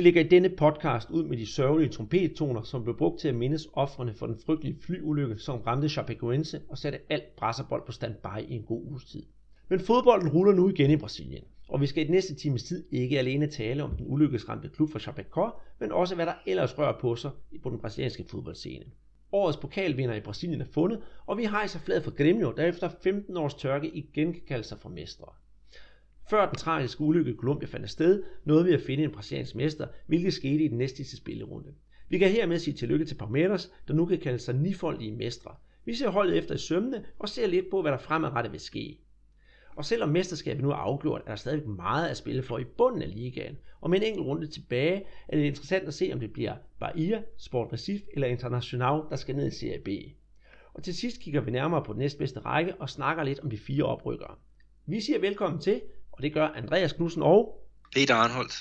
Vi lægger i denne podcast ud med de sørgelige trompettoner, som blev brugt til at mindes offrene for den frygtelige flyulykke, som ramte Chapecoense og satte alt brasserbold på standby i en god uges tid. Men fodbolden ruller nu igen i Brasilien, og vi skal i den næste times tid ikke alene tale om den ulykkesramte klub for Chapecó, men også hvad der ellers rører på sig på den brasilianske fodboldscene. Årets pokalvinder i Brasilien er fundet, og vi hejser flad for Grêmio, der efter 15 års tørke igen kan kalde sig for mestre. Før den tragiske ulykke i Colombia fandt sted, nåede vi at finde en brasiliansk mester, hvilket skete i den næste spillerunde. Vi kan hermed sige tillykke til Palmeiras, der nu kan kalde sig nifoldige mestre. Vi ser holdet efter i sømmene og ser lidt på, hvad der fremadrettet vil ske. Og selvom mesterskabet nu er afgjort, er der stadig meget at spille for i bunden af ligaen. Og med en enkelt runde tilbage er det interessant at se, om det bliver Bahia, Sport Recife eller International, der skal ned i Serie B. Og til sidst kigger vi nærmere på den næstbedste række og snakker lidt om de fire oprykkere. Vi siger velkommen til, og det gør Andreas Knudsen og Peter Arnholdt.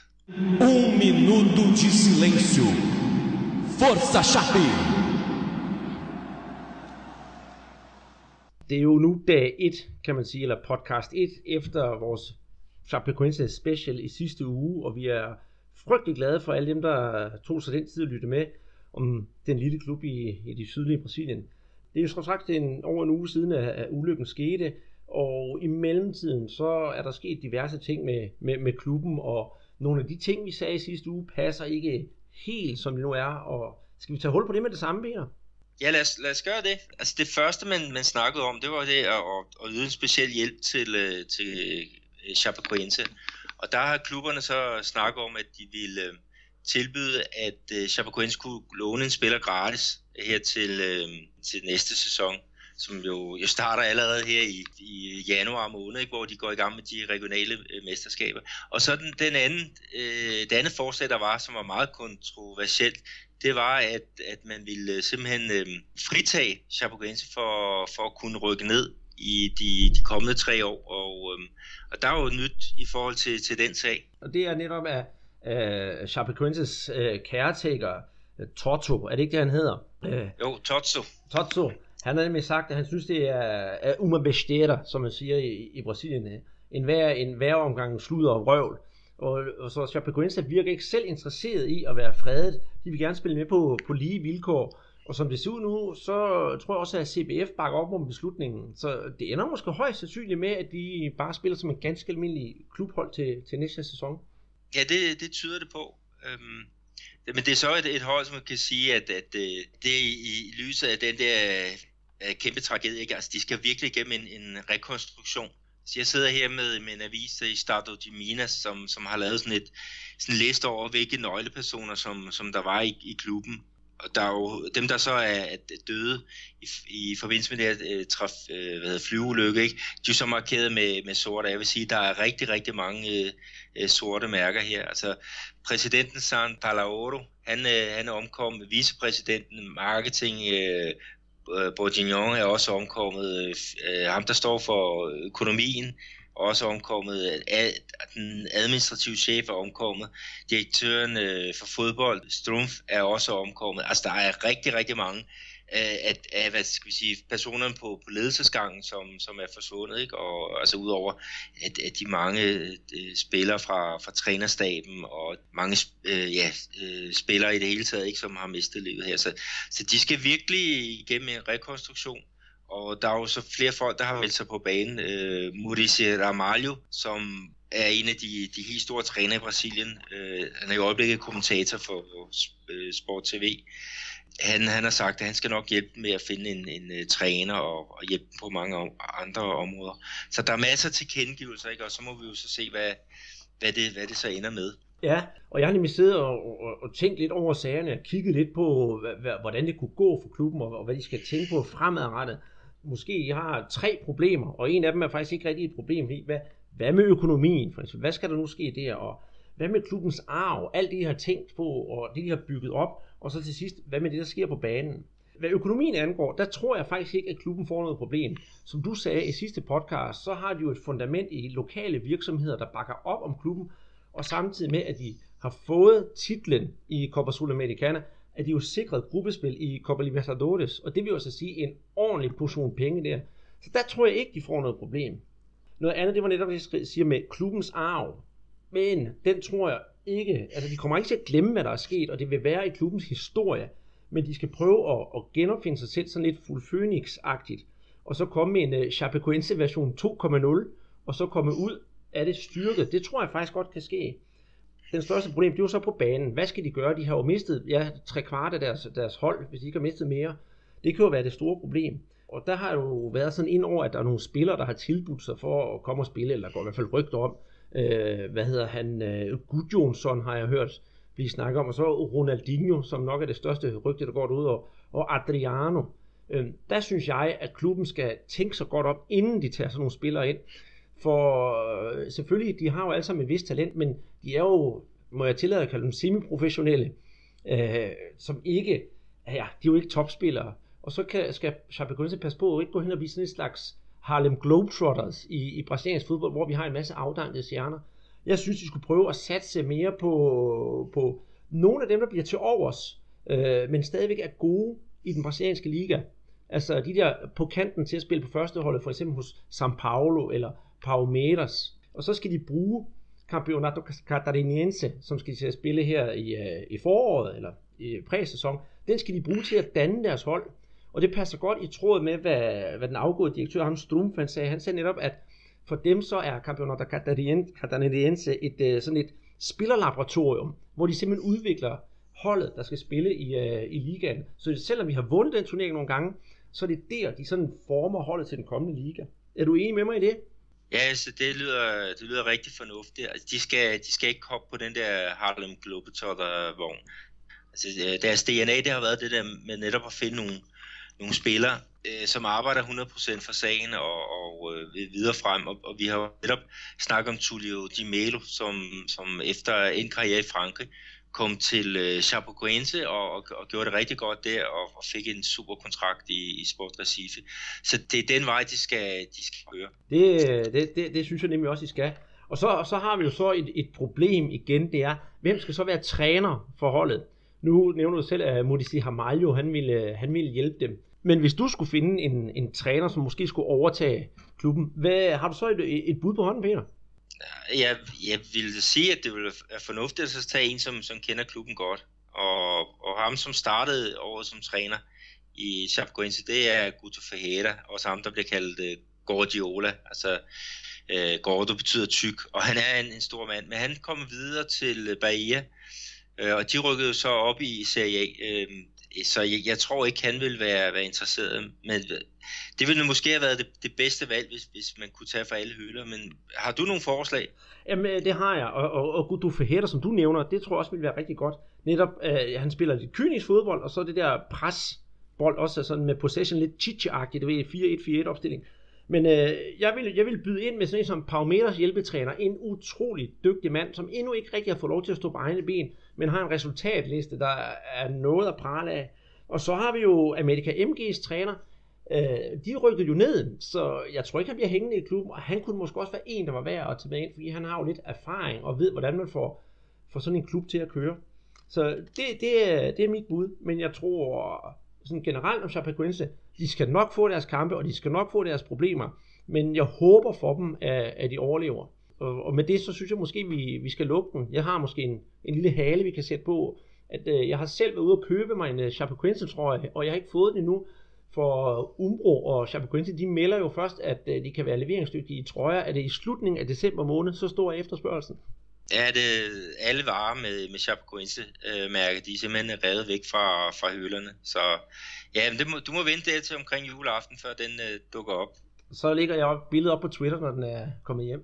Um minuto de silêncio. Força Chape! Det er jo nu dag 1, kan man sige, eller podcast 1, efter vores Chapecoense special i sidste uge, og vi er frygtelig glade for alle dem, der tog sig den tid at lytte med om den lille klub i, i de sydlige Brasilien. Det er jo som sagt en, over en uge siden, at, at ulykken skete, og i mellemtiden så er der sket diverse ting med, med, med klubben, og nogle af de ting, vi sagde i sidste uge, passer ikke helt, som det nu er. Og skal vi tage hul på det med det samme, Peter? Ja, lad os, lad os gøre det. Altså det første, man, man snakkede om, det var det at, at, at yde en speciel hjælp til, øh, til øh, Chapecoense. Og der har klubberne så snakket om, at de ville øh, tilbyde, at Chapecoense kunne låne en spiller gratis her til, til næste sæson som jo, jo starter allerede her i, i januar måned, ikke, hvor de går i gang med de regionale øh, mesterskaber. Og så den, den anden, øh, det andet forslag, der var, som var meget kontroversielt, det var, at, at man ville simpelthen øh, fritage Chapecoense for, for at kunne rykke ned i de, de kommende tre år. Og, øh, og der er jo nyt i forhold til, til den sag. Og det er netop af, af Chapecoenses øh, caretaker, Toto, er det ikke det, han hedder? Øh, jo, Toto. Toto, han har nemlig sagt, at han synes, det er, er uma besteira, som man siger i, i Brasilien. En hver, en hver omgang sludder og røvl. Og, og så Chapecoense virker ikke selv interesseret i at være fredet. De vil gerne spille med på, på lige vilkår. Og som det ser ud nu, så tror jeg også, at CBF bakker op om beslutningen. Så det ender måske højst sandsynligt med, at de bare spiller som en ganske almindelig klubhold til, til næste sæson. Ja, det, det tyder det på. Øhm, men det er så et, et hold, som man kan sige, at, at øh, det i, i lyset af den der øh, kæmpe tragedie. Ikke? Altså, de skal virkelig igennem en, en rekonstruktion. Så jeg sidder her med, med en avis øh, i Stato de Minas, som, som har lavet sådan et sådan en liste over, hvilke nøglepersoner, som, som der var i, i klubben. Og der er jo dem, der så er, er døde i, i forbindelse med det her øh, traf, øh, hvad hedder, flyveulykke, ikke? de er så markeret med, med sorte. Jeg vil sige, der er rigtig, rigtig mange øh, øh, sorte mærker her. Altså, præsidenten San Palaoro, han, øh, han er omkommet, vicepræsidenten, marketing, Øh, Øh, Bourguignon er også omkommet. Øh, ham, der står for økonomien, også omkommet. Den administrative chef er omkommet. Direktøren øh, for fodbold, Strumpf, er også omkommet. Altså, der er rigtig, rigtig mange af, af hvad skal vi sige, personerne på, på ledelsesgangen, som, som er forsvundet, ikke? og altså udover at, at de mange øh, spillere fra, fra trænerstaben og mange øh, ja, øh, spillere i det hele taget, ikke, som har mistet livet her. Så, så de skal virkelig igennem en rekonstruktion, og der er jo så flere folk, der har meldt sig på banen. Øh, Mauricio Ramalho, som er en af de, de helt store træner i Brasilien. Øh, han er i øjeblikket kommentator for øh, Sport TV han, han har sagt, at han skal nok hjælpe med at finde en, en uh, træner og, og hjælpe på mange om, andre områder. Så der er masser til kendegivelser, ikke? og så må vi jo så se, hvad, hvad, det, hvad det så ender med. Ja, og jeg har nemlig siddet og, og, og tænkt lidt over sagerne, og kigget lidt på, hvordan det kunne gå for klubben, og, og hvad de skal tænke på fremadrettet. Måske I har tre problemer, og en af dem er faktisk ikke rigtig et problem. Hvad, hvad med økonomien? For eksempel? Hvad skal der nu ske der? Og hvad med klubbens arv? Alt det, I har tænkt på, og det, I har bygget op. Og så til sidst, hvad med det, der sker på banen? Hvad økonomien angår, der tror jeg faktisk ikke, at klubben får noget problem. Som du sagde i sidste podcast, så har de jo et fundament i lokale virksomheder, der bakker op om klubben, og samtidig med, at de har fået titlen i Copa Sudamericana, at de jo sikret gruppespil i Copa Libertadores, og det vil jo altså sige en ordentlig portion penge der. Så der tror jeg ikke, de får noget problem. Noget andet, det var netop, det jeg siger med klubbens arv. Men den tror jeg ikke, altså de kommer ikke til at glemme, hvad der er sket, og det vil være i klubbens historie, men de skal prøve at, at genopfinde sig selv sådan lidt full Phoenix-agtigt, og så komme med en uh, Chapecoense version 2.0, og så komme ud af det styrket. Det tror jeg faktisk godt kan ske. Den største problem, det er jo så på banen. Hvad skal de gøre? De har jo mistet ja, tre kvart af deres, deres hold, hvis de ikke har mistet mere. Det kan jo være det store problem. Og der har jo været sådan ind over, at der er nogle spillere, der har tilbudt sig for at komme og spille, eller der går i hvert fald rygter om. Øh, hvad hedder han? Øh, Gudjonsson har jeg hørt blive snakket om, og så Ronaldinho, som nok er det største rygte, der går ud, og, og Adriano. Øh, der synes jeg, at klubben skal tænke sig godt op, inden de tager sådan nogle spillere ind. For øh, selvfølgelig, de har jo alle sammen et vist talent, men de er jo, må jeg tillade at kalde dem semiprofessionelle, øh, som ikke, ja, de er jo ikke topspillere. Og så kan, skal Chapecoense passe på at ikke gå hen og blive sådan en slags Harlem Globetrotters i, i brasiliansk fodbold, hvor vi har en masse afdankede stjerner. Jeg synes, de skulle prøve at satse mere på, på nogle af dem, der bliver til overs, øh, men stadigvæk er gode i den brasilianske liga. Altså de der på kanten til at spille på førsteholdet, for eksempel hos São Paulo eller Palmeiras. Og så skal de bruge Campeonato Catarinense, som skal de til at spille her i, øh, i foråret, eller i præsæson. Den skal de bruge til at danne deres hold. Og det passer godt i tråd med, hvad, hvad den afgåede direktør, ham Strumpf, han sagde. Han sagde netop, at for dem så er Campeonato Catarinense et, øh, sådan et spillerlaboratorium, hvor de simpelthen udvikler holdet, der skal spille i, uh, i ligaen. Så selvom vi har vundet den turnering nogle gange, så er det der, de sådan former holdet til den kommende liga. Er du enig med mig i det? Ja, altså det lyder, det lyder rigtig fornuftigt. Altså, de, skal, de skal ikke hoppe på den der Harlem Globetrotter-vogn. Altså, øh, deres DNA, det har været det der med netop at finde nogle, nogle spillere, øh, som arbejder 100% for sagen og, og øh, videre frem. Og, og vi har netop snakket om Tullio Di Melo, som, som efter en karriere i Frankrig, kom til øh, Chapecoense og, og, og gjorde det rigtig godt der og, og fik en super kontrakt i, i Sport Recife. Så det er den vej, de skal, de skal køre. Det, det, det, det synes jeg nemlig også, I skal. Og så, og så har vi jo så et, et problem igen, det er, hvem skal så være træner for holdet? Nu nævner du selv, at Modici Hamaljo, han ville, han ville hjælpe dem. Men hvis du skulle finde en, en træner, som måske skulle overtage klubben, hvad, har du så et, et bud på hånden, Peter? Jeg, jeg ville sige, at det ville være fornuftigt at tage en, som, som kender klubben godt. Og, og ham, som startede året som træner i Chapecoense, det er Guto Ferreira, også ham, der bliver kaldt øh, uh, Gordiola. Altså, uh, Gordo betyder tyk, og han er en, en stor mand. Men han kom videre til øh, Bahia, uh, og de rykkede så op i Serie A. Uh, så jeg, jeg tror ikke, han vil være, være interesseret. Men det ville måske have været det, det bedste valg, hvis, hvis man kunne tage for alle hylder. Men har du nogle forslag? Jamen, øh, det har jeg. Og, og, og Gudu Fajeda, som du nævner, det tror jeg også ville være rigtig godt. Netop, øh, han spiller lidt kynisk fodbold, og så det der presbold også sådan med possession lidt chichi-agtigt, det ved 4-1-4-1 opstilling. Men øh, jeg, vil, jeg vil byde ind med sådan en som Paumeters hjælpetræner, en utrolig dygtig mand, som endnu ikke rigtig har fået lov til at stå på egne ben, men har en resultatliste, der er noget at prale af. Og så har vi jo Amerika MG's træner, øh, de rykkede jo ned, så jeg tror ikke, han bliver hængende i klubben, og han kunne måske også være en, der var værd at tage med ind, fordi han har jo lidt erfaring og ved, hvordan man får, får sådan en klub til at køre. Så det, det, er, det er mit bud, men jeg tror sådan generelt om Chapecoense, de skal nok få deres kampe, og de skal nok få deres problemer, men jeg håber for dem, at, at de overlever. Og, og med det, så synes jeg måske, vi, vi skal lukke den. Jeg har måske en, en lille hale, vi kan sætte på, at øh, jeg har selv været ude og købe mig en uh, Chapecoense trøje, og jeg har ikke fået den endnu, for Umbro og Chapecoense, de melder jo først, at øh, de kan være leveringsdygtige i trøjer. Er det i slutningen af december måned, så stor efterspørgelsen? Ja, det alle varer med, med Chapecoense øh, mærke, de er simpelthen revet væk fra, fra hylderne. Så ja, men det må, du må vente det til omkring juleaften, før den øh, dukker op. Så lægger jeg billedet op på Twitter, når den er kommet hjem.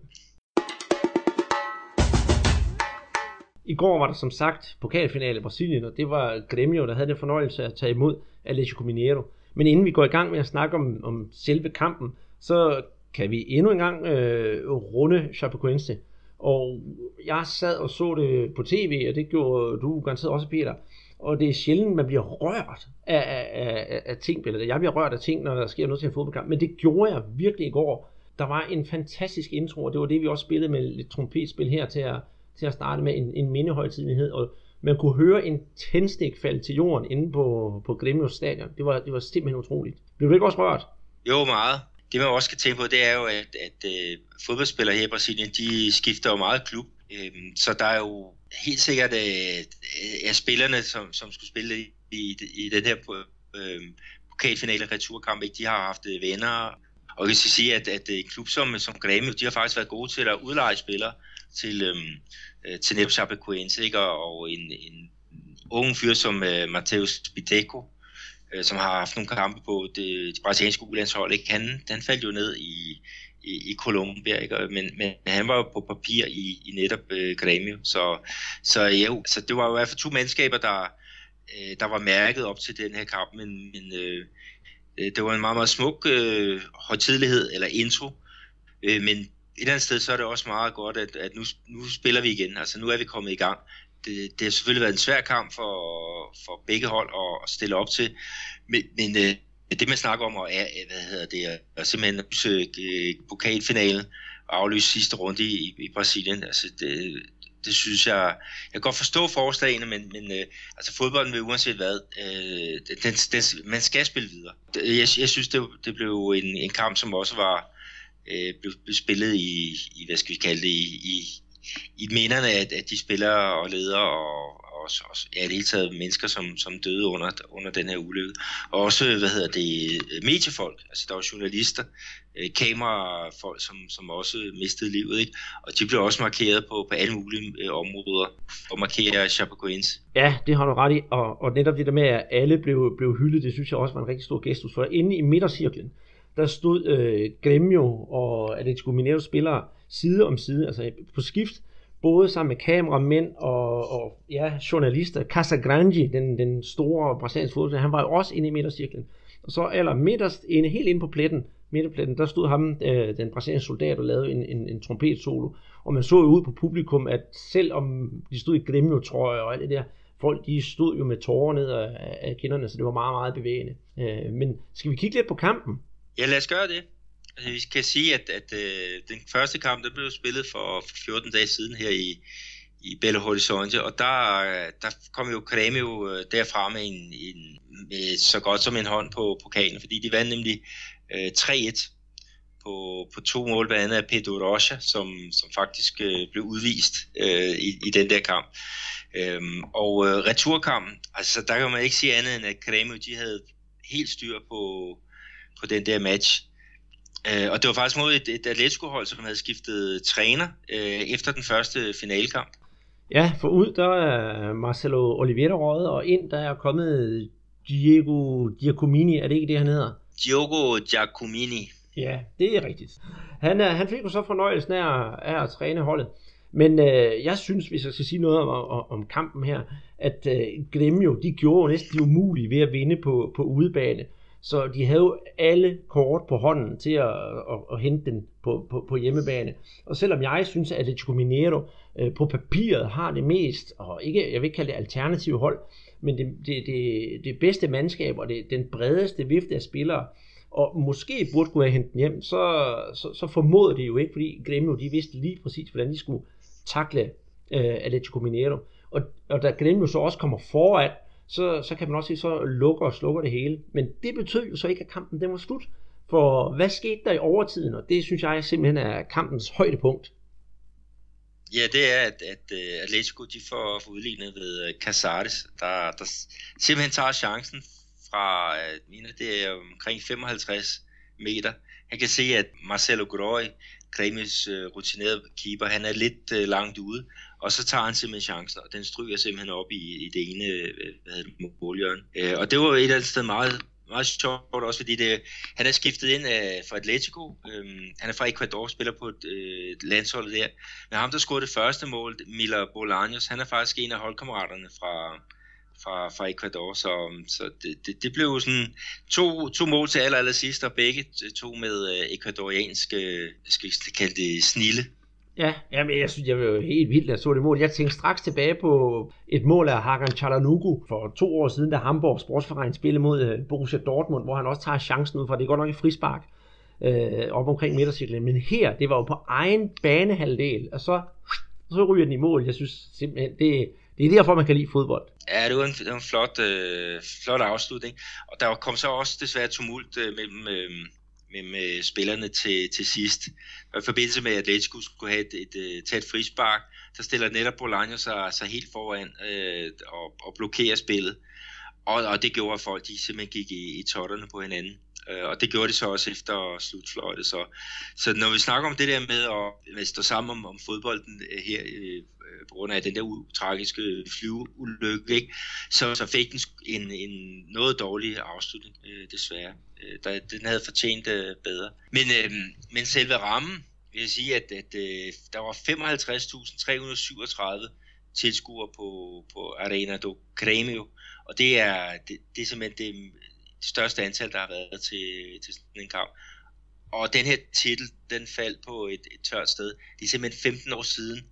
I går var der som sagt pokalfinale i Brasilien, og det var Grêmio, der havde den fornøjelse at tage imod Atlético Mineiro. Men inden vi går i gang med at snakke om, om selve kampen, så kan vi endnu en gang øh, runde Chapecoense. Og jeg sad og så det på tv, og det gjorde du garanteret også, Peter. Og det er sjældent, man bliver rørt af, af, af, af ting, eller jeg bliver rørt af ting, når der sker noget til en fodboldkamp. Men det gjorde jeg virkelig i går. Der var en fantastisk intro, og det var det, vi også spillede med lidt trompetspil her til at, til at starte med en, en mindehøjtidlighed. Og man kunne høre en tændstik falde til jorden inde på, på Gremios stadion. Det var, det var simpelthen utroligt. Blev du ikke også rørt? Jo, meget. Det man også skal tænke på, det er jo, at, at uh, fodboldspillere her i Brasilien, de skifter jo meget klub. Øhm, så der er jo helt sikkert øh, øh er spillerne, som, som skulle spille i, i, i den her øh, pokalfinale returkamp, ikke? de har haft øh, venner, og jeg skal sige, at, at en klub som, som Grêmio, de har faktisk været gode til at udleje spillere til, øhm, øh, til netop Chapecoense, ikke? Og, en, en ung fyr som øh, Mateus Biteco, øh, som har haft nogle kampe på det, det brasilianske ulandshold, ikke? Han, han faldt jo ned i, i, i Colombia, ikke? Men, men han var jo på papir i, i netop øh, Grêmio, så, så, ja, så det var jo i hvert fald to mandskaber, der, øh, der var mærket op til den her kamp, men, men øh, øh det var en meget, meget smuk øh, højtidlighed, eller intro, øh, men et eller andet sted, så er det også meget godt, at, at nu, nu spiller vi igen, altså nu er vi kommet i gang. Det, det har selvfølgelig været en svær kamp for, for begge hold at, at stille op til, men, men øh, det man snakker om, er, hvad hedder det, er simpelthen øh, pokalfinalen og aflyse sidste runde i, i Brasilien. Altså det, det synes jeg, jeg kan godt forstå forslagene, men, men øh, altså fodbolden vil uanset hvad, øh, den, den, man skal spille videre. Jeg, jeg synes, det, det blev en, en kamp, som også var øh, blev, blev spillet i, i, hvad skal vi kalde det, i, i, i minderne af, af de spillere og ledere og, også, også ja, det hele taget mennesker, som, som døde under, under den her ulykke. Og også, hvad hedder det, øh, mediefolk, altså der var journalister, øh, kamerafolk, som, som også mistede livet, ikke? Og de blev også markeret på, på alle mulige øh, områder og markerer markere Ja, det har du ret i, og, og netop det der med, at alle blev, blev hyldet, det synes jeg også var en rigtig stor gestus, for inde i midtercirklen, der stod øh, Gremio og Atletico Mineiro spillere side om side, altså på skift, både sammen med kameramænd og, og ja, journalister. Casagrande, den, den store brasilianske fodbold, han var jo også inde i midtercirklen. Og så aller midterst, inde, helt inde på pletten, midterpletten, der stod ham, øh, den brasilianske soldat, og lavede en, en, en trompet solo. Og man så jo ud på publikum, at selvom de stod i Gremio, tror jeg, og alt det der, folk de stod jo med tårer ned af, af kinderne, så det var meget, meget bevægende. Øh, men skal vi kigge lidt på kampen? Ja, lad os gøre det. Altså, vi kan sige, at, at øh, den første kamp, der blev spillet for 14 dage siden her i, i Belo Horizonte, og der, der kom jo Cremio øh, derfra med, en, en, med så godt som en hånd på pokalen, fordi de vandt nemlig øh, 3-1 på, på to mål, blandt andet af Pedro Rocha, som, som faktisk øh, blev udvist øh, i, i den der kamp. Øhm, og øh, returkampen, altså der kan man ikke sige andet end, at Cremio, de havde helt styr på, på den der match. Øh, og det var faktisk mod et, et Atletico-hold, som havde skiftet træner øh, efter den første finalekamp. Ja, for ud der er Marcelo Oliveira røget, og ind der er kommet Diego Giacomini, er det ikke det, han hedder? Diogo Giacomini. Ja, det er rigtigt. Han, er, han fik jo så fornøjelsen af, af at træne holdet. Men øh, jeg synes, hvis jeg skal sige noget om, om, om kampen her, at øh, Gremio, de gjorde næsten det umulige ved at vinde på, på udebane. Så de havde jo alle kort på hånden til at, at, at hente den på, på, på hjemmebane. Og selvom jeg synes, at Atletico Mineiro øh, på papiret har det mest, og ikke, jeg vil ikke kalde det alternative hold, men det, det, det, det bedste mandskab og det, den bredeste vifte af spillere, og måske burde kunne have hentet den hjem, så, så, så formåede det jo ikke, fordi Gremio de vidste lige præcis, hvordan de skulle takle øh, Atletico Mineiro. Og, og da Gremio så også kommer foran, så, så kan man også sige, så lukker og slukker det hele. Men det betød jo så ikke, at kampen den var slut. For hvad skete der i overtiden? Og det synes jeg simpelthen er kampens højdepunkt. Ja, det er, at, at uh, Atletico de får, får udlignet ved uh, Casares, der, der simpelthen tager chancen fra, uh, mener, det er omkring 55 meter. Han kan se, at Marcelo Groi, Kremis uh, rutinerede keeper, han er lidt uh, langt ude, og så tager han simpelthen chancen, og den stryger simpelthen op i, i det ene øh, hvad hedder det, målhjørne. Øh, og det var et eller andet sted meget, meget sjovt også, fordi det, han er skiftet ind af, fra Atletico. Øhm, han er fra Ecuador, spiller på et øh, landshold der. Men ham, der scorede det første mål, Miller Bolaños, han er faktisk en af holdkammeraterne fra, fra, fra Ecuador, så, øhm, så det, det, det blev sådan to, to mål til aller, aller sidst, og begge to med øh, ekvadoriansk, øh, skal vi kalde det, snille. Ja, jamen, jeg synes, jeg var helt vildt, at så det mål. Jeg tænkte straks tilbage på et mål af Hakan Chalanoglu for to år siden, da Hamburg Sportsverein spillede mod øh, Borussia Dortmund, hvor han også tager chancen ud fra, det er godt nok et frispark øh, op omkring midtercirklen. Men her, det var jo på egen banehalvdel, og så, så ryger den i mål. Jeg synes simpelthen, det, det er derfor, man kan lide fodbold. Ja, det var en, det var en flot, øh, flot afslutning. Og der kom så også desværre tumult øh, mellem... Øh, med, med spillerne til, til sidst. Og i forbindelse med, at Atletico skulle have et, et, øh, et, tæt frispark, så stiller netop Bolaño sig, sig helt foran øh, og, og blokerer spillet. Og, og det gjorde, at folk de simpelthen gik i, i totterne på hinanden. Øh, og det gjorde de så også efter slutfløjtet. Så, så når vi snakker om det der med at, at stå sammen om, om fodbolden øh, her øh, Øh, på grund af den der tragiske flyveulykke, ikke? Så, så fik den en, en noget dårlig afslutning, øh, desværre. Øh, der, den havde fortjent øh, bedre. Men, øh, men selve rammen, vil jeg sige, at, at øh, der var 55.337 tilskuere på, på Arena do Grêmio, og det er, det, det er simpelthen det største antal, der har været til, til sådan en kamp. Og den her titel, den faldt på et, et tørt sted. Det er simpelthen 15 år siden,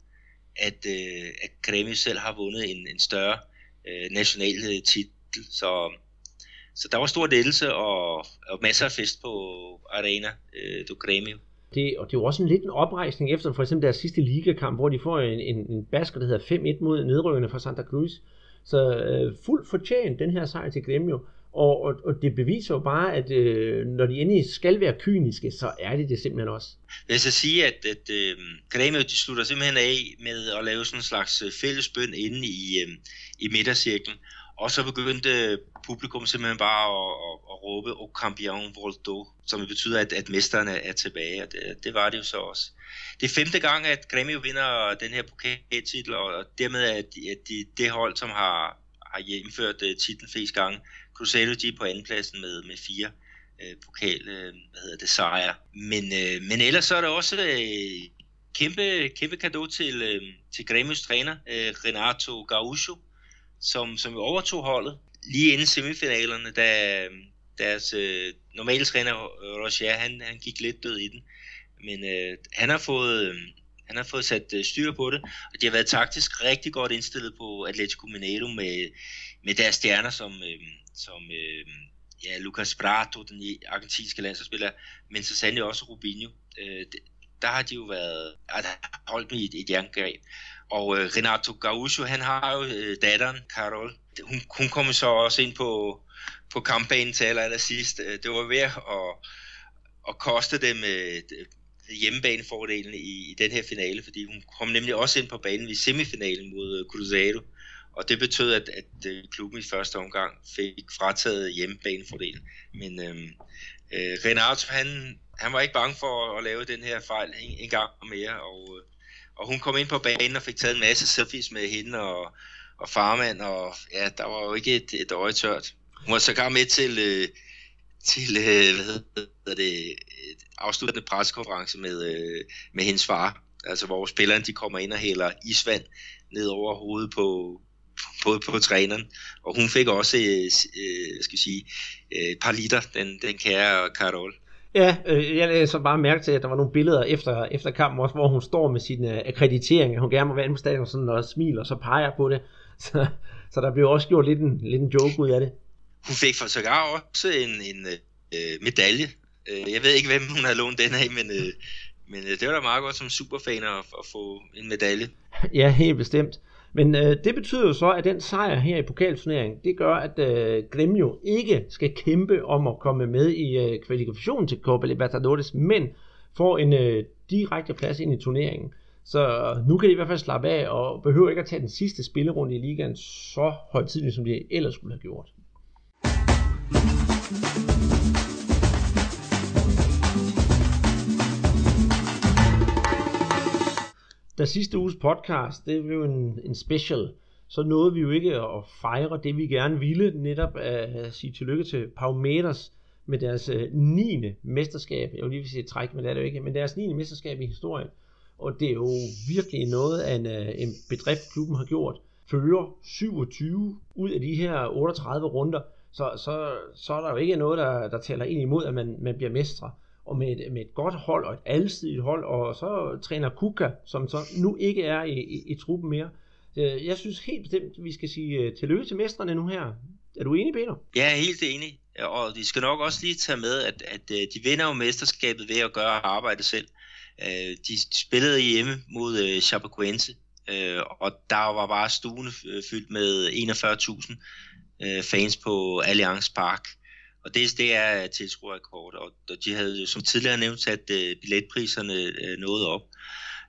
at, øh, at Grêmio selv har vundet en, en større øh, national øh, titel. Så, så der var stor ledelse og, og masser af fest på Arena øh, do Grêmio. Det, og det er jo også en lidt en oprejsning efter for eksempel deres sidste ligakamp, hvor de får en, en, en basker, der hedder 5-1 mod nedrykkerne fra Santa Cruz. Så øh, fuldt fortjent den her sejr til Grêmio. Og, og, og det beviser jo bare, at øh, når de endelig skal være kyniske, så er det det simpelthen også. Jeg skal sige, at, at øh, Kadamio, de slutter simpelthen af med at lave sådan en slags øh, fællesbøn inde i, øh, i midtercirklen. Og så begyndte publikum simpelthen bare at, at, at råbe O campion voldo, som betyder, at, at mesterne er tilbage, og det, det var det jo så også. Det er femte gang, at Grêmio vinder den her pokaltitel, og dermed er de, at de, det hold, som har, har hjemført øh, titlen flest gange. Cruzeiro de er på andenpladsen med, med fire øh, pokal, øh, hvad hedder det, sejre. Men, øh, men ellers så er der også øh, kæmpe, kæmpe kado til, øh, til Grêmios træner, øh, Renato Gaúcho, som, som jo overtog holdet lige inden semifinalerne, da deres øh, normale træner, Roger, han, han gik lidt død i den. Men øh, han har fået... Øh, han har fået sat øh, styr på det, og de har været taktisk rigtig godt indstillet på Atletico Mineiro med, med deres stjerner som, øh, som øh, ja, Lucas Prato, den argentinske landsholdsspiller, men så sandelig også Rubinho. Øh, der har de jo været, altså, holdt med i et, et jerngreb. Og øh, Renato Gaúcho, han har jo øh, datteren, Carol. Hun, hun kom så også ind på, på kampbanen til aller, aller sidst. Øh, det var ved at, at koste dem øh, hjemmebanefordelen i, i den her finale, fordi hun kom nemlig også ind på banen i semifinalen mod øh, Cruzeiro. Og det betød, at, at øh, klubben i første omgang fik frataget hjemmebanefordelen. Men øh, øh, Renato, han, han var ikke bange for at lave den her fejl en, en gang mere, og, øh, og hun kom ind på banen og fik taget en masse selfies med hende og, og farmand, og ja, der var jo ikke et, et øje tørt. Hun var sågar med til, øh, til øh, hvad hedder det, afsluttende pressekonference med, øh, med hendes far, altså hvor spillerne de kommer ind og hælder isvand ned over hovedet på, på, på træneren, og hun fik også, øh, øh, skal jeg sige, øh, et par liter, den, den kære Carol. Ja, øh, jeg så bare mærke til, at der var nogle billeder efter, efter kampen også, hvor hun står med sin uh, akkreditering, hun gerne må være inde på stadion sådan, og smiler, og så peger på det. Så, så der blev også gjort lidt en, lidt en joke ud af det. Hun fik for sågar også en, en øh, medalje. Øh, jeg ved ikke, hvem hun har lånt den af, men, øh, men øh, det var da meget godt som superfan at, at få en medalje. Ja, helt bestemt. Men øh, det betyder jo så, at den sejr her i pokalturneringen, det gør, at øh, Gremio ikke skal kæmpe om at komme med i øh, kvalifikationen til Copa Libertadores, men får en øh, direkte plads ind i turneringen. Så nu kan de i hvert fald slappe af og behøver ikke at tage den sidste spillerunde i ligaen så højtidligt, som de ellers skulle have gjort. Da sidste uges podcast, det blev en, en special, så nåede vi jo ikke at fejre det, vi gerne ville, netop at sige tillykke til Paumeters med deres øh, 9. Mesterskab. Jeg vil lige sige træk, men det er det jo ikke, men deres 9. mesterskab i historien. Og det er jo virkelig noget af en, øh, en bedrift, klubben har gjort. Fører 27 ud af de her 38 runder, så, så, så er der jo ikke noget, der, der tæller ind imod, at man, man bliver mestre. Og med et, med et godt hold og et alsidigt hold, og så træner Kuka, som så nu ikke er i, i, i truppen mere. Øh, jeg synes helt bestemt, vi skal sige øh, tillykke til mestrene nu her. Er du enig, Peter? Jeg er helt enig. Og de skal nok også lige tage med, at, at øh, de vinder jo mesterskabet ved at gøre arbejdet selv. De spillede hjemme mod Chapecoense, og der var bare stuen fyldt med 41.000 fans på Allianz Park. Og det, det er tilskuerrekord, og de havde som tidligere nævnt sat øh, billetpriserne øh, noget op.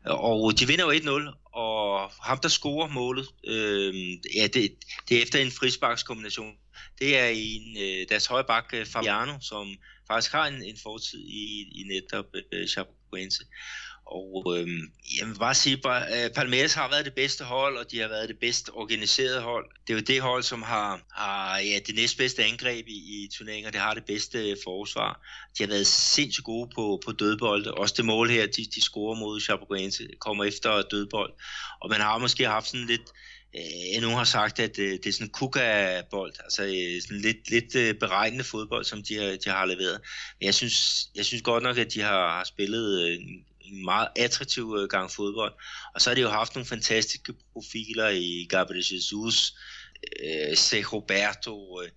Og de vinder jo 1-0, og ham, der scorer målet, øh, ja, det, det er efter en frisparkskombination. Det er en, øh, deres højre bak, øh, Fabiano, som faktisk har en, en fortid i, i netop øh, Chapecoense. Og øh, jeg vil bare sige, at øh, Palmeiras har været det bedste hold, og de har været det bedst organiserede hold. Det er jo det hold, som har, har ja, det næstbedste angreb i, i turneringer. Det har det bedste forsvar. De har været sindssygt gode på, på dødbolde. Også det mål her, de, de scorer mod Chapecoense, kommer efter dødbold. Og man har måske haft sådan lidt øh, nogen har sagt, at øh, det er sådan en kuka-bold, altså øh, sådan lidt, lidt øh, beregnende fodbold, som de har, de har leveret. Men jeg synes, jeg synes godt nok, at de har, har spillet øh, en en meget attraktiv øh, gang fodbold. Og så har de jo haft nogle fantastiske profiler i Gabriel Jesus, øh, Se Roberto, øh,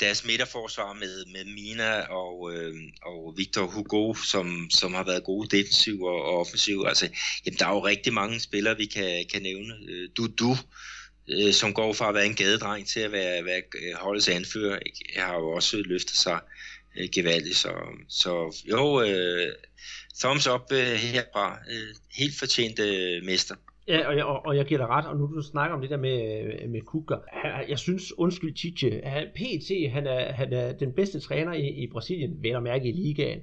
deres midterforsvar med, med Mina og, øh, og Victor Hugo, som, som har været gode defensiv og, og offensiv. Altså, jamen, der er jo rigtig mange spillere, vi kan, kan nævne. Øh, du, du, øh, som går fra at være en gadedreng til at være, være øh, holdets anfører, ikke? har jo også løftet sig øh, gevaldigt. Så, så jo, øh, thumbs up øh, herfra. Øh, helt fortjent øh, mester. Ja, og jeg, og jeg giver dig ret, og nu du snakker om det der med, øh, med Kuka. Jeg synes, undskyld Tite, han, PT, han er, han er den bedste træner i, i Brasilien, vel at mærke i ligaen.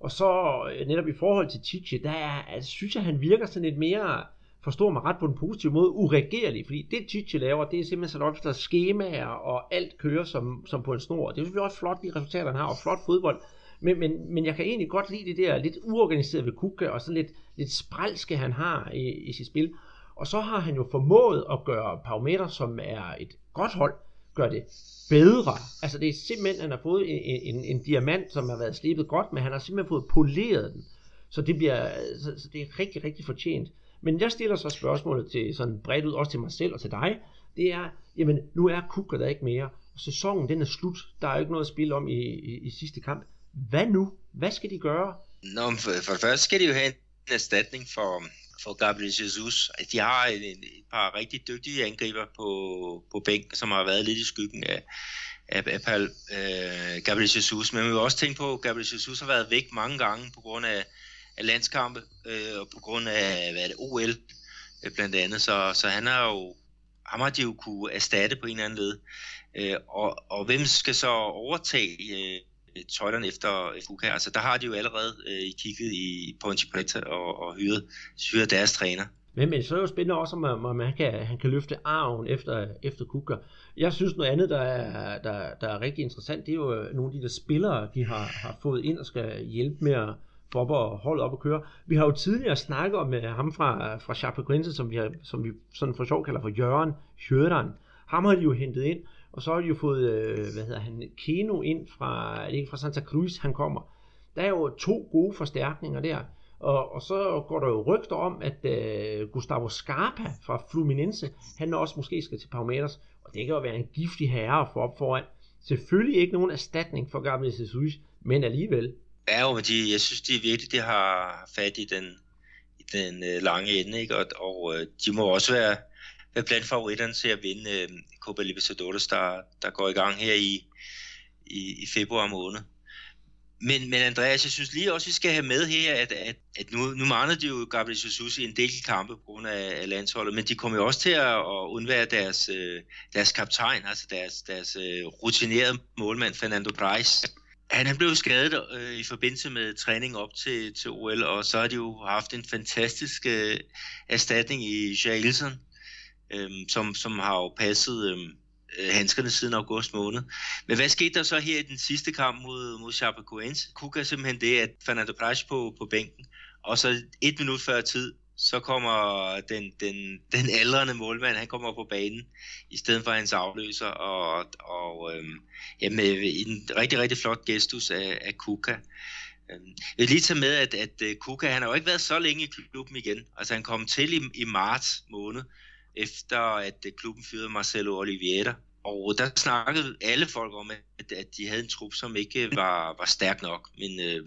Og så øh, netop i forhold til Tite, der er, altså, synes jeg, han virker sådan lidt mere, forstår mig ret på en positiv måde, uregerlig. Fordi det Tite laver, det er simpelthen sådan opstået skemaer, og alt kører som, som på en snor. Det er jo også flot, de resultater, han har, og flot fodbold. Men, men, men jeg kan egentlig godt lide det der lidt uorganiserede ved Kuka, og sådan lidt, lidt spralske, han har i, i sit spil. Og så har han jo formået at gøre Parameter, som er et godt hold, gør det bedre. Altså det er simpelthen, han har fået en, en, en diamant, som har været slebet godt, men han har simpelthen fået poleret den. Så det, bliver, så, så det er rigtig, rigtig fortjent. Men jeg stiller så spørgsmålet til sådan bredt ud, også til mig selv og til dig. Det er, jamen nu er Kukker der ikke mere. Og sæsonen den er slut. Der er jo ikke noget at spille om i, i, i sidste kamp. Hvad nu? Hvad skal de gøre? Nå, for, for det første skal de jo have en erstatning for, for Gabriel Jesus. De har et, et par rigtig dygtige angriber på, på bænken, som har været lidt i skyggen af, af, af Pal, øh, Gabriel Jesus. Men vi må også tænke på, at Gabriel Jesus har været væk mange gange på grund af, af landskampe øh, og på grund af hvad er det, OL øh, blandt andet. Så, så han har jo ham har de jo kunne erstatte på en eller anden led. Øh, og, og hvem skal så overtage øh, Øh, tøjlerne efter FUK. Altså der har de jo allerede øh, kigget i Ponte Preta og, og hyret, hyret deres træner. Men, men så er det jo spændende også, om, om han, kan, han kan løfte arven efter, efter Kuka. Jeg synes noget andet, der er, der, der er rigtig interessant, det er jo øh, nogle af de der spillere, de har, har fået ind og skal hjælpe med at få op og holde op og køre. Vi har jo tidligere snakket om øh, ham fra, fra Chapecoense, som vi, har, som vi sådan for sjov kalder for Jørgen Hjørdan. Ham har de jo hentet ind, og så har de jo fået, øh, hvad hedder han, Keno ind fra, ikke fra Santa Cruz, han kommer. Der er jo to gode forstærkninger der. Og, og så går der jo rygter om, at øh, Gustavo Scarpa fra Fluminense, han også måske skal til Palmeiras. Og det kan jo være en giftig herre for op foran. Selvfølgelig ikke nogen erstatning for Gabriel Jesus, men alligevel. Ja, jo, men de, jeg synes, de virkelig de har fat i den, i den øh, lange ende, ikke? Og, og øh, de må også være, være blandt favoritterne til at vinde øh, Copa Libertadores, der, der går i gang her i, i, i februar måned. Men, men Andreas, jeg synes lige også, vi skal have med her, at, at, at nu, nu mangler de jo Gabriel Jesus i en del kampe på grund af, af landsholdet, men de kommer jo også til at, at undvære deres, øh, deres kaptajn, altså deres, deres øh, rutinerede målmand, Fernando Price. Han er blevet skadet øh, i forbindelse med træning op til, til OL, og så har de jo haft en fantastisk øh, erstatning i Jailson, øh, som, som har jo passet øhm, øh, handskerne siden august måned. Men hvad skete der så her i den sidste kamp mod, mod Chapecoense? Kuka simpelthen det, at Fernando Pras på, på bænken, og så et minut før tid, så kommer den, den, den aldrende målmand, han kommer på banen, i stedet for hans afløser, og, og øhm, ja, med en øh, rigtig, rigtig flot gestus af, af Kuka. Øhm, jeg vil lige tage med, at, at øh, Kuka, han har jo ikke været så længe i klubben igen. Altså han kom til i, i marts måned, efter at øh, klubben fyrede Marcelo Oliveira. Og der snakkede alle folk om, at, at de havde en trup, som ikke øh, var, var stærk nok. Men, øh,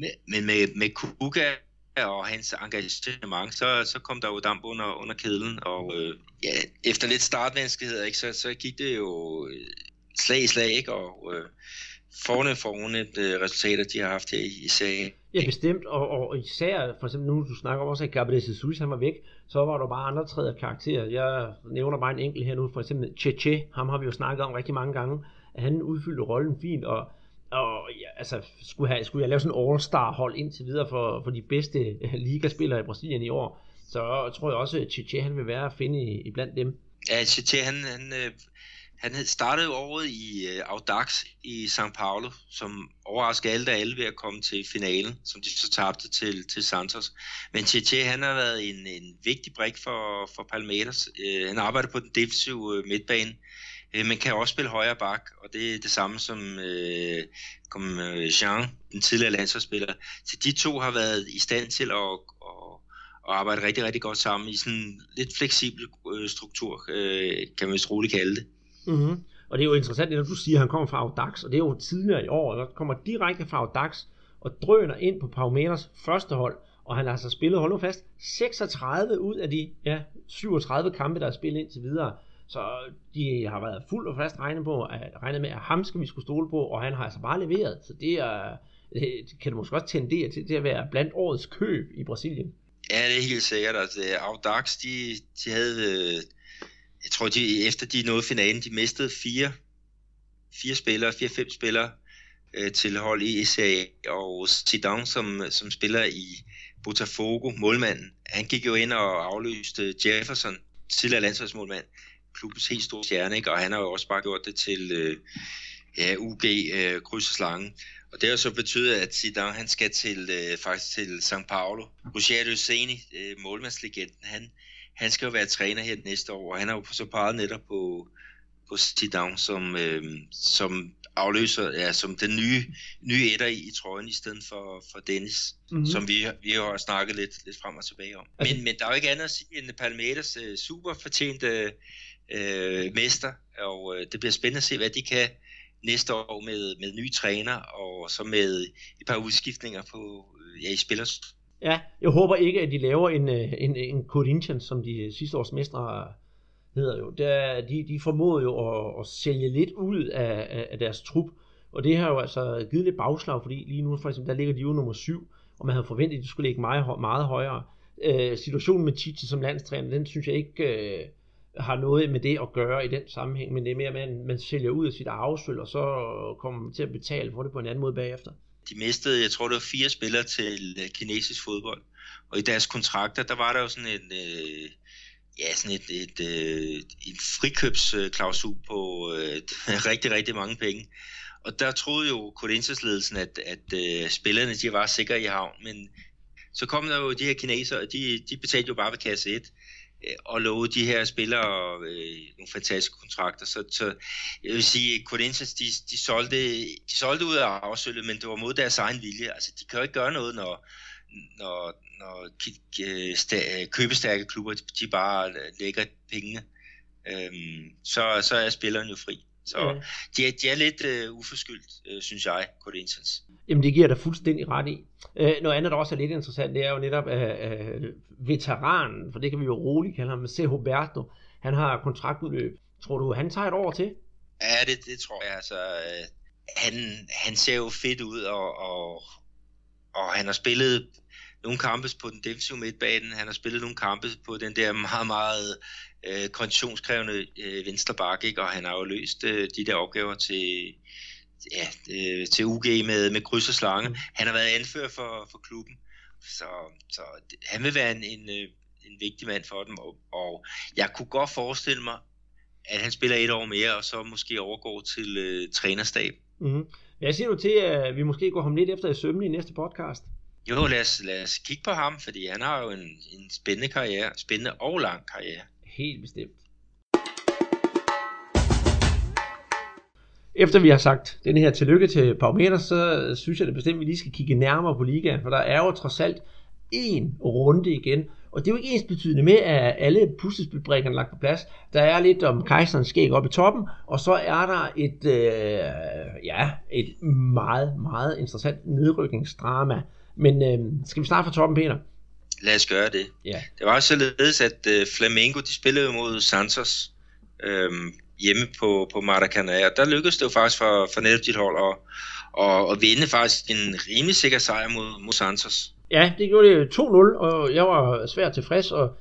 med, men med, med Kuka og hans engagement, så, så kom der jo damp under, under kedlen. Og øh, ja, efter lidt startvanskeligheder, ikke, så, så gik det jo øh, slag i slag, ikke? og øh, fornemt, fornemt øh, resultater, de har haft her i, i serien. Ja, bestemt, og, og især, for eksempel nu, du snakker om også, at Gabriel Jesus, han var væk, så var der bare andre tredje karakterer. Jeg nævner bare en enkelt her nu, for eksempel Cheche, ham har vi jo snakket om rigtig mange gange, at han udfyldte rollen fint, og, og ja, altså, skulle, have, skulle jeg lave sådan en all-star hold indtil videre for, for de bedste ligaspillere i Brasilien i år, så tror jeg også, at Cheche, han vil være at finde i, i blandt dem. Ja, Cheche, han, han, øh, han startede året i øh, Audax i São Paulo, som overraskede alle der alle ved at komme til finalen, som de så tabte til, til Santos. Men Cheche, han har været en, en vigtig brik for, for Palmeiras. Øh, han arbejder på den defensive øh, midtbane, øh, men kan også spille højre bak, og det er det samme som øh, kom, øh, Jean, den tidligere landsholdsspiller. Så de to har været i stand til at, at, at arbejde rigtig, rigtig godt sammen i sådan en lidt fleksibel øh, struktur, øh, kan man vist roligt kalde det. Mm-hmm. Og det er jo interessant, når du siger, at han kommer fra Audax, og det er jo tidligere i år, og kommer direkte fra Audax og drøner ind på Palmeiras første hold, og han har altså spillet, hold nu fast, 36 ud af de ja, 37 kampe, der er spillet indtil videre. Så de har været fuld og fast regnet, på, at, regnet med, at ham skal vi skulle stole på, og han har altså bare leveret. Så det, er, det kan det måske også tendere til, til at være blandt årets køb i Brasilien. Ja, det er helt sikkert. Altså, Audax, de, de havde øh, jeg tror, de, efter de nåede finalen, de mistede fire, fire spillere, fire-fem spillere øh, til hold i SA, og Zidane, som, som spiller i Botafogo, målmanden, han gik jo ind og afløste Jefferson, tidligere landsholdsmålmand, klubbens helt store stjerne, ikke? og han har jo også bare gjort det til øh, ja, UG øh, kryds og slange. Og det har så betydet, at Zidane han skal til, øh, faktisk til São Paulo. Rogério Seni, øh, målmandslegenden, han, han skal jo være træner her næste år, og han har jo så peget netop på, på Zidane som, øh, som afløser, ja, som den nye, nye etter i, i trøjen, i stedet for, for Dennis, mm-hmm. som vi, vi har snakket lidt, lidt frem og tilbage om. Altså, men, men der er jo ikke andet at sige end Palmeiras uh, super fortjente uh, mester, og uh, det bliver spændende at se, hvad de kan næste år med, med nye træner, og så med et par udskiftninger på, ja, i spillers Ja, jeg håber ikke, at de laver en, øh, en, en Corinthians, som de øh, sidste års mestre øh, hedder jo. Der, de, de formåede jo at, at sælge lidt ud af, af, af deres trup, og det har jo altså givet lidt bagslag, fordi lige nu for eksempel, der ligger de jo nummer syv, og man havde forventet, at de skulle ligge meget, meget højere. Øh, situationen med Tite som landstræner, den synes jeg ikke øh, har noget med det at gøre i den sammenhæng, men det er mere, at man, man sælger ud af sit arvesøl, og så kommer man til at betale for det på en anden måde bagefter de mistede, jeg tror det var fire spillere til øh, kinesisk fodbold. Og i deres kontrakter, der var der jo sådan en, øh, ja, sådan et, et, øh, en frikøbsklausul på øh, rigtig, rigtig mange penge. Og der troede jo Corinthians-ledelsen, at, at øh, spillerne de var sikre i havn, men så kom der jo de her kinesere, og de, de betalte jo bare ved kasse 1. Øh, og love de her spillere øh, nogle fantastiske kontrakter. Så, så jeg vil sige, at Corinthians, de, de, solgte, de solgte ud af afsølget, men det var mod deres egen vilje. Altså, de kan jo ikke gøre noget, når, når, når øh, øh, købestærke klubber, de bare øh, lægger pengene. Øhm, så, så er spilleren jo fri. Så ja. de, er, de er lidt uh, uforskyldt, uh, synes jeg, Corinthians. Jamen det giver dig fuldstændig ret i. Uh, noget andet, der også er lidt interessant, det er jo netop uh, uh, veteranen, for det kan vi jo roligt kalde ham, C. Roberto. Han har kontraktudløb. Tror du, han tager et år til? Ja, det, det tror jeg. Altså, uh, han, han ser jo fedt ud, og, og, og han har spillet nogle kampe på den defensive midtbane, han har spillet nogle kampe på den der meget, meget øh, konditionskrævende øh, venstre bakke, ikke? og han har jo løst øh, de der opgaver til, ja, øh, til UG med, med kryds og slange. Mm. Han har været anfører for, for klubben, så, så han vil være en, en, øh, en vigtig mand for dem, og, og jeg kunne godt forestille mig, at han spiller et år mere, og så måske overgår til øh, trænerstab. Mm-hmm. Jeg siger du til, at vi måske går ham lidt efter i sømne i næste podcast? Jo, lad os, lad os kigge på ham, fordi han har jo en, en spændende karriere, spændende og lang karriere. Helt bestemt. Efter vi har sagt den her tillykke til Paumeter, så synes jeg det bestemt, at vi lige skal kigge nærmere på ligaen, for der er jo trods alt en runde igen, og det er jo ikke ens betydende med, at alle puslespilbrikkerne er lagt på plads. Der er lidt om kejserens skæg oppe i toppen, og så er der et, øh, ja, et meget, meget interessant nedrykningsdrama. Men øh, skal vi starte fra toppen, Peter? Lad os gøre det. Ja. Det var også således, at uh, Flamengo de spillede mod Santos. Øhm, hjemme på, på Maracanã, og der lykkedes det jo faktisk for, for netop dit hold at, og, og vinde faktisk en rimelig sikker sejr mod, mod Santos. Ja, det gjorde det 2-0, og jeg var svært tilfreds, og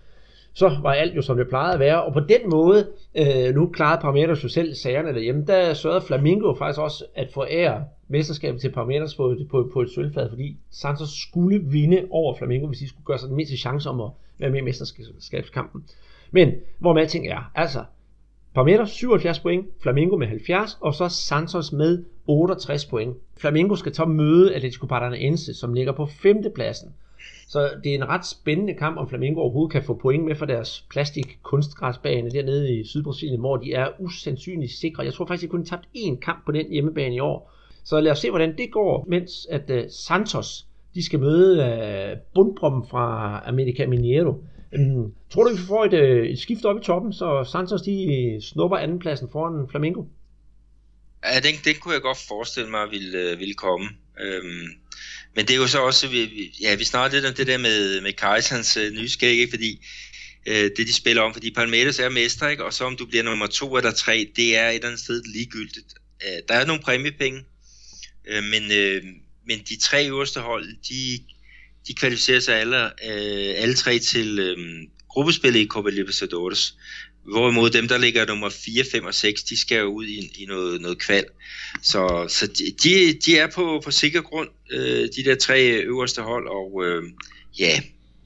så var alt jo som det plejede at være. Og på den måde, øh, nu klarede Parmeters jo selv sagerne derhjemme, der sørgede Flamingo faktisk også at forære mesterskabet til Parmeters på, på, på et sølvfad, fordi Santos skulle vinde over Flamingo, hvis de skulle gøre sig den mindste chance om at være med i mesterskabskampen. Men hvor man ting er, altså Parmeters 77 point, Flamingo med 70, og så Santos med 68 point. Flamingo skal tage møde Atletico Paranaense, som ligger på femtepladsen. Så det er en ret spændende kamp, om Flamengo overhovedet kan få point med for deres plastik kunstgræsbane dernede i Sydbrasilien, hvor de er usandsynligt sikre. Jeg tror faktisk, de kun tabt én kamp på den hjemmebane i år. Så lad os se, hvordan det går, mens at uh, Santos de skal møde øh, uh, bundprommen fra America Mineiro. Um, tror du, vi får et, uh, et skift op i toppen, så Santos de snupper andenpladsen foran Flamengo? Ja, den, den kunne jeg godt forestille mig ville, ville komme. Øhm, men det er jo så også, vi, ja, vi snakker lidt om det der med, med Kajsans øh, nyskæg, ikke? fordi øh, det de spiller om, fordi Palmeiras er mester, ikke? og så om du bliver nummer to eller tre, det er et eller andet sted ligegyldigt. Øh, der er nogle præmiepenge, øh, men, øh, men de tre øverste hold, de, de kvalificerer sig alle, øh, alle tre til øh, gruppespillet i Copa Libertadores. Hvorimod dem, der ligger nummer 4, 5 og 6, de skal jo ud i, i noget, noget kval. Så, så de, de er på, på sikker grund, øh, de der tre øverste hold, og øh, ja,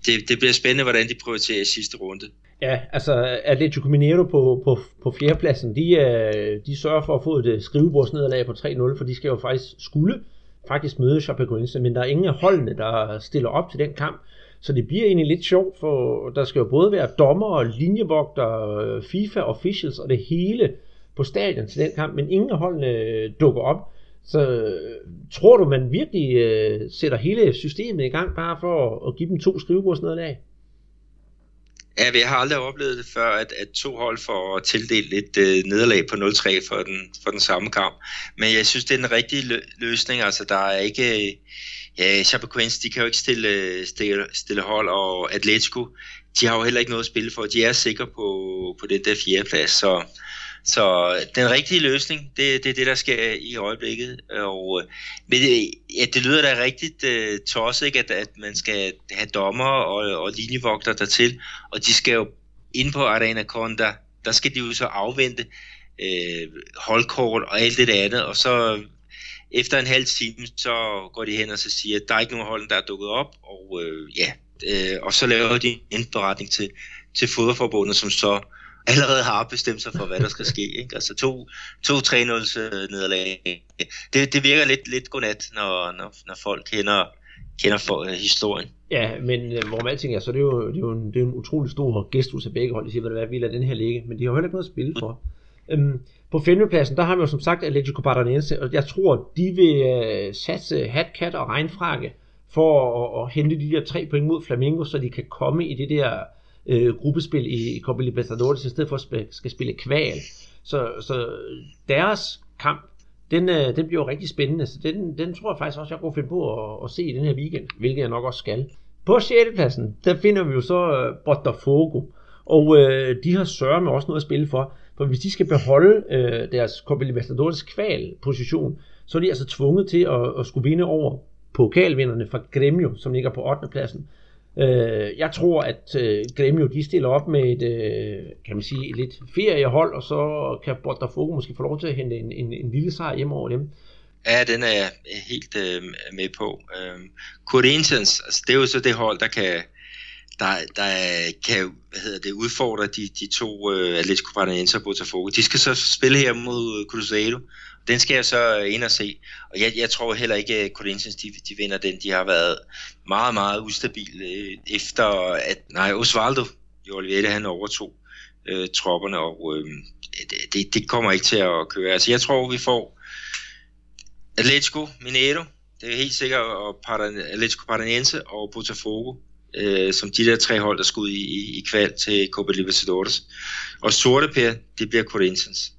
det, det bliver spændende, hvordan de prioriterer i sidste runde. Ja, altså Atletico Mineiro på, på, på fjerdepladsen, de, øh, de sørger for at få et øh, skrivebordsnederlag på 3-0, for de skal jo faktisk skulle faktisk møde Chapecoense, men der er ingen af holdene, der stiller op til den kamp. Så det bliver egentlig lidt sjovt, for der skal jo både være dommer, linjevogter, øh, FIFA officials og det hele på stadion til den kamp, men ingen af holdene øh, dukker op. Så øh, tror du, man virkelig øh, sætter hele systemet i gang bare for at, at give dem to skrivebordsnederlag? Ja, vi har aldrig oplevet det før, at, at to hold får tildelt et øh, nederlag på 0-3 for den, for den samme kamp. Men jeg synes, det er den rigtige lø- løsning. Altså, der er ikke øh, Ja, Chapecoense, de kan jo ikke stille, stille, stille hold, og Atletico, de har jo heller ikke noget at spille for. De er sikre på, på den der fjerde plads, så, så den rigtige løsning, det, det er det, der sker i øjeblikket. Og, øh, men det, ja, det lyder da rigtigt uh, tosset, ikke? At, at man skal have dommer og, og linjevogter dertil, og de skal jo ind på Arena Conda, der skal de jo så afvente uh, holdkort og alt det andet, og så efter en halv time, så går de hen og så siger, at der er ikke nogen hold, der er dukket op, og øh, ja, øh, og så laver de en beretning til, til fodboldforbundet, som så allerede har bestemt sig for, hvad der skal ske. Ikke? Altså to, to 3-0 nederlag. Det, det virker lidt, lidt godnat, når, når, når folk kender, kender for, uh, historien. Ja, men uh, hvor man alting er, så det er jo, det er jo en, det er en utrolig stor gestus af begge hold. De siger, hvad vi lader den her ligge, men de har jo heller ikke noget at spille for. Øhm, på femtepladsen, der har vi jo som sagt Atletico Paranaense, og jeg tror, de vil uh, satse hatkat og regnfrakke for at, at hente de der tre point mod Flamengo, så de kan komme i det der øh, gruppespil i Copa Libertadores, i stedet for at skal spille kval. Så, så deres kamp, den, øh, den bliver jo rigtig spændende, så den, den tror jeg faktisk også, jeg kunne finde på at, at se i den her weekend, hvilket jeg nok også skal. På 6. pladsen, der finder vi jo så øh, Botafogo, og øh, de har sørget med også noget at spille for. For hvis de skal beholde øh, deres Copa Libertadores kval-position, så er de altså tvunget til at, at skulle vinde over pokalvinderne fra Gremio, som ligger på 8. pladsen. Øh, jeg tror, at øh, Gremio de stiller op med et, øh, kan man sige, et lidt feriehold, og så kan Botafogo måske få lov til at hente en, en, en lille sejr hjem over dem. Ja, den er jeg helt øh, med på. Øh, Corinthians, altså, det er jo så det hold, der kan, der, der kan hvad hedder det, udfordre de, de to øh, Atletico Paranaense og Botafogo. De skal så spille her mod Cruzeiro. Den skal jeg så øh, ind og se. Og jeg, jeg tror heller ikke, øh, at Corinthians de, de vinder den. De har været meget, meget ustabile øh, efter at, nej, Osvaldo i Oliveira, han overtog øh, tropperne, og øh, det, det kommer ikke til at køre. Altså jeg tror, vi får Atletico, Mineiro, det er helt sikkert, og Atletico Paranaense og Botafogo øh, som de der tre hold, der skal ud i, i, i kval til Copa Libertadores. Og sorte per, det bliver Corinthians.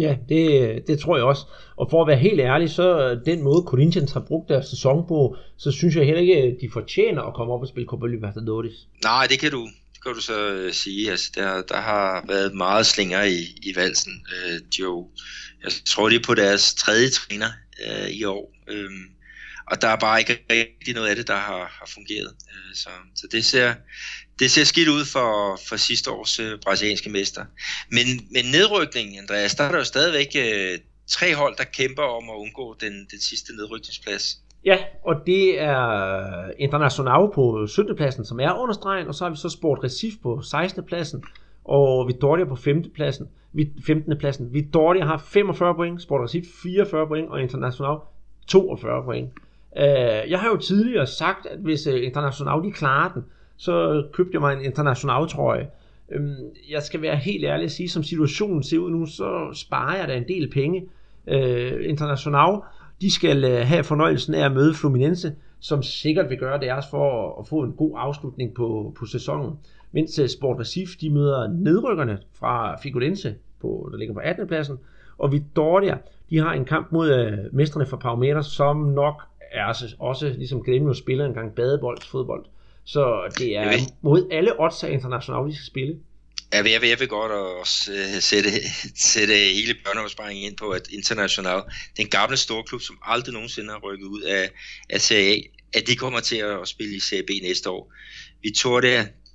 Ja, det, det tror jeg også. Og for at være helt ærlig, så den måde Corinthians har brugt deres sæson på, så synes jeg heller ikke, at de fortjener at komme op og spille Copa Libertadores. Nej, det kan du, det kan du så øh, sige. Altså, der, der har været meget slinger i, i valsen. Øh, Joe. jo, jeg tror, det er på deres tredje træner øh, i år. Øh, og der er bare ikke rigtig noget af det, der har, har fungeret. Øh, så, så det ser, det ser skidt ud for, for sidste års øh, brasilianske mester. Men, men nedrykningen, Andreas, der er der jo stadigvæk øh, tre hold, der kæmper om at undgå den, den sidste nedrykningsplads. Ja, og det er International på 17. pladsen, som er under stregen, og så har vi så Sport Recif på 16. pladsen, og Vitória på 5. pladsen. 15. pladsen. Vitória har 45 point, Sport Recif 44 point, og International 42 point. Øh, jeg har jo tidligere sagt, at hvis øh, International de klarer den, så købte jeg mig en International trøje. Um, jeg skal være helt ærlig at sige, som situationen ser ud nu, så sparer jeg da en del penge. Uh, International de skal øh, have fornøjelsen af at møde Fluminense, som sikkert vil gøre deres for at få en god afslutning på, på sæsonen. Mens øh, Sport Recife, de møder nedrykkerne fra Figurense, på, der ligger på 18. pladsen, og Vitória, de har en kamp mod uh, mestrene fra Palmeiras, som nok er også, også ligesom Gremio spiller en gang badebold, fodbold. Så det er mod alle odds af internationalt, de skal spille. Vil, jeg vil, jeg vil godt også uh, sætte, sætte hele børneopsparingen ind på, at International, den gamle storklub, som aldrig nogensinde har rykket ud af, af Serie A, at de kommer til at spille i Serie B næste år. Vi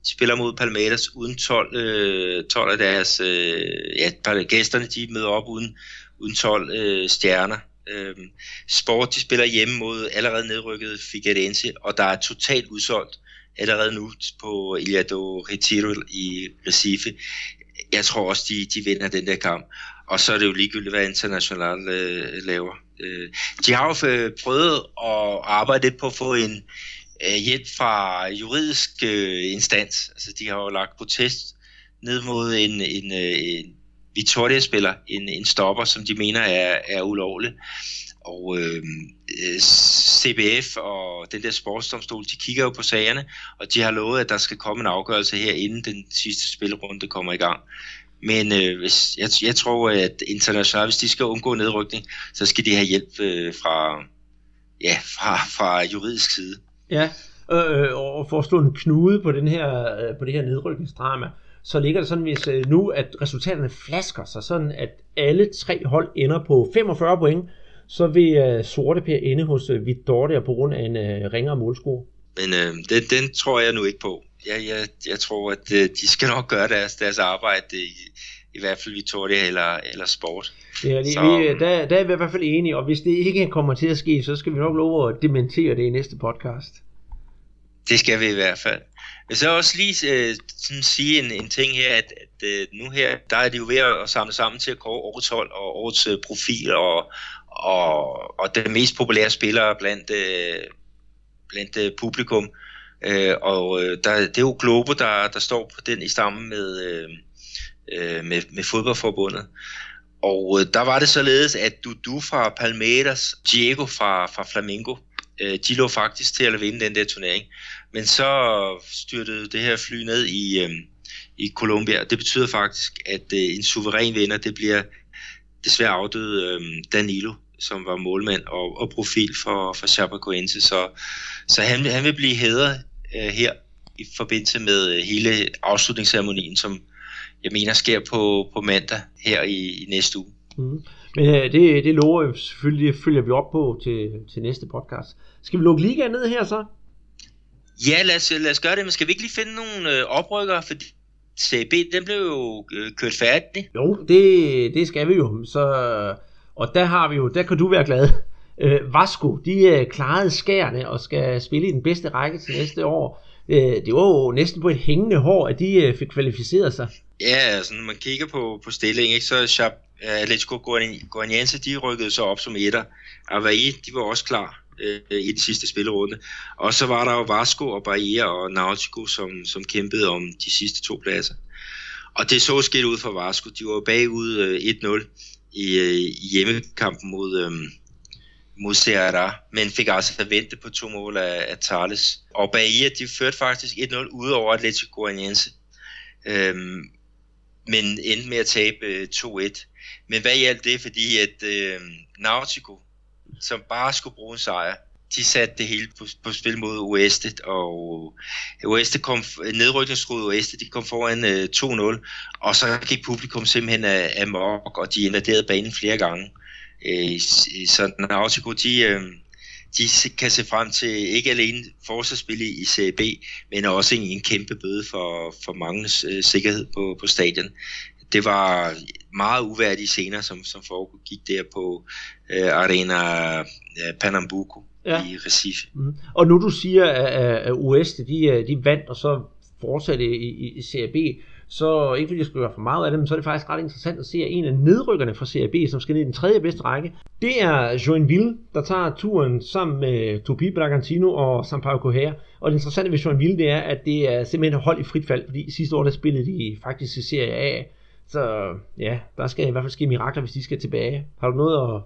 de spiller mod Palmeiras uden 12, øh, 12 af deres, øh, ja, gæsterne, de møder op uden, uden 12 øh, stjerner. Øh, Sport, de spiller hjemme mod allerede nedrykket Figueirense, og der er totalt udsolgt allerede nu på Iliado Retiro i Recife. Jeg tror også, de, de vinder den der kamp. Og så er det jo ligegyldigt, hvad International øh, laver. Øh, de har jo øh, prøvet at arbejde lidt på at få en øh, hjælp fra juridisk øh, instans. Altså, de har jo lagt protest ned mod en, en, øh, en Vitoria-spiller, en, en stopper, som de mener er, er ulovlig. Og øhm, øh, CBF og den der sportsdomstol, de kigger jo på sagerne, og de har lovet, at der skal komme en afgørelse her, inden den sidste spilrunde kommer i gang. Men øh, hvis, jeg, jeg tror, at internationalt, hvis de skal undgå nedrykning, så skal de have hjælp øh, fra, ja, fra, fra juridisk side. Ja, øh, og for at slå en knude på, den her, øh, på det her nedrykningsdrama, så ligger det sådan, hvis øh, nu, at resultaterne flasker sig, sådan at alle tre hold ender på 45 point, så vil uh, Sorte Per ende hos uh, Vidoria på grund af en uh, ringere målscore. Men uh, den, den tror jeg nu ikke på. Jeg, jeg, jeg tror, at uh, de skal nok gøre deres, deres arbejde i, i hvert fald Victoria eller, eller sport. Ja, det, så, vi, der, der er vi i hvert fald enige, og hvis det ikke kommer til at ske, så skal vi nok love at dementere det i næste podcast. Det skal vi i hvert fald. Jeg så også lige øh, sådan sige en, en ting her, at, at øh, nu her, der er de jo ved at samle sammen til at kåre årets hold og årets øh, profil og, og, og den mest populære spiller blandt, øh, blandt øh, publikum. Øh, og øh, der, det er jo Globo, der, der står på den i stammen med, øh, øh med, med fodboldforbundet. Og øh, der var det således, at Dudu fra Palmeiras, Diego fra, fra Flamengo, øh, de lå faktisk til at vinde den der turnering. Men så styrtede det her fly ned i, øh, i Colombia. og Det betyder faktisk, at øh, en suveræn vinder, det bliver desværre afdøde øh, Danilo, som var målmand og, og profil for, for Chapecoense. Så, så han, han vil blive hædret øh, her i forbindelse med øh, hele afslutningsceremonien, som jeg mener sker på, på mandag her i, i næste uge. Mm. Men øh, det, det lover selvfølgelig, følger vi op på til, til næste podcast. Skal vi lukke ligaen ned her så? Ja, lad os, lad os gøre det, men skal vi ikke lige finde nogle øh, oprykkere, fordi CB, den blev jo øh, kørt færdig. Jo, det, det skal vi jo. Så, og der har vi jo, der kan du være glad. Øh, Vasco, de øh, klarede skærne og skal spille i den bedste række til næste år. Øh, det var jo næsten på et hængende hår, at de øh, fik kvalificeret sig. Ja, altså når man kigger på, på stillingen, ikke, så Chap, øh, Atletico Guaniense, de rykkede så op som etter. Avaí, de var også klar øh, i den sidste spillerunde. Og så var der jo Vasco og Bahia og Nautico, som, som kæmpede om de sidste to pladser. Og det så skidt ud for Vasco. De var bagud øh, 1-0 i, øh, i hjemmekampen mod, øh, mod Ceará, men fik altså vente på to mål af, af Thales. Og Bahia, de førte faktisk 1-0 ud over Atletico Guaraniense, øh, men endte med at tabe øh, 2-1. Men hvad hjalp det? Fordi at øh, Nautico, som bare skulle bruge en sejr, de satte det hele på, på spil mod Oeste, og Oeste kom, nedrykningsrådet Oeste, de kom foran øh, 2-0, og så gik publikum simpelthen af, af mok, og de invaderede banen flere gange. Øh, så Nautico, de, øh, de kan se frem til ikke alene forsvarsspil i Serie B, men også en, en kæmpe bøde for, for mangens øh, sikkerhed på, på stadion. Det var meget uværdige scener, som, som foregik der på øh, Arena øh, Pernambuco ja. i Recife. Mm. Og nu du siger, at, at US de, de vandt, og så fortsatte i, i, i Serie B, så ikke fordi jeg skal gøre for meget af det, men så er det faktisk ret interessant at se, at en af nedrykkerne fra Serie B, som skal ned i den tredje bedste række, det er Joinville, der tager turen sammen med Tupi Bragantino og Sampaio Correa. Og det interessante ved Joinville, det er, at det er simpelthen hold i frit fald, fordi sidste år der spillede de faktisk i Serie A. Så ja, der skal i hvert fald ske mirakler, hvis de skal tilbage. Har du noget at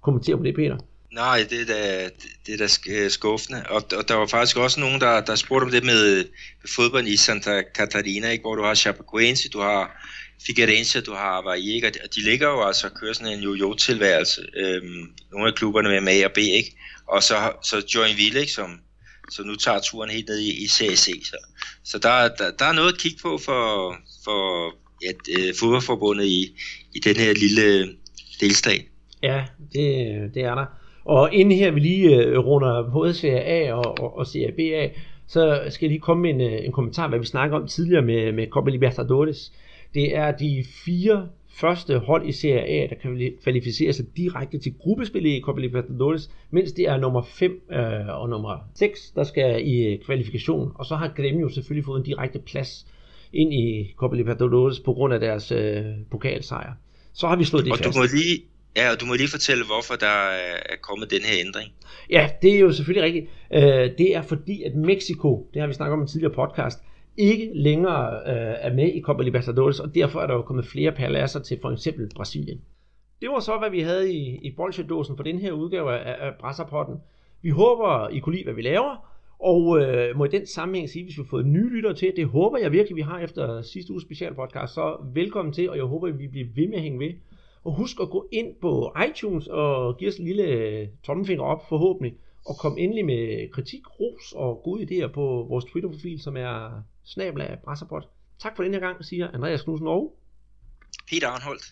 kommentere på det, Peter? Nej, det er da, det er da øh, skuffende. Og, og der var faktisk også nogen, der, der spurgte om det med, med fodbold i Santa Catarina, ikke? hvor du har Chapecoense, du har Figueirense, du har Valle, og de ligger jo altså og kører sådan en jo-jo-tilværelse. Øhm, nogle af klubberne med A og B, ikke? Og så, så Joinville, ikke? Som, så nu tager turen helt ned i, i CAC. Så, så der, der, der er noget at kigge på for, for ja, øh, fodboldforbundet i, i den her lille øh, delstat. Ja, det, øh, det er der. Og inden her vi lige øh, runder både Serie A og, og, og Serie B af, så skal jeg lige komme med en, øh, en kommentar, hvad vi snakker om tidligere med, med Copa Libertadores. Det er de fire første hold i Serie A, der kan kvalificere sig direkte til gruppespil i Copa Libertadores, mens det er nummer 5 øh, og nummer 6, der skal i øh, kvalifikation. Og så har Gremio selvfølgelig fået en direkte plads ind i Copa Libertadores på grund af deres øh, pokalsejr. Så har vi slået det og fast. Du må lige, Ja, og du må lige fortælle, hvorfor der er kommet den her ændring. Ja, det er jo selvfølgelig rigtigt. Øh, det er fordi, at Mexico, det har vi snakket om i en tidligere podcast, ikke længere øh, er med i Copa Libertadores, og derfor er der jo kommet flere paladser til for eksempel Brasilien. Det var så, hvad vi havde i, i bolsjedåsen for den her udgave af, af Brasserpotten. Vi håber, I kunne lide, hvad vi laver, og øh, må i den sammenhæng sige, hvis vi har fået nye lyttere til, det håber jeg virkelig, vi har efter sidste uges specialpodcast, så velkommen til, og jeg håber, at vi bliver ved med at hænge ved. Og husk at gå ind på iTunes og give os en lille tommelfinger op forhåbentlig. Og kom endelig med kritik, ros og gode idéer på vores Twitter-profil, som er snabla af Brasserpot. Tak for den her gang, siger Andreas Knudsen og Peter Arnholdt.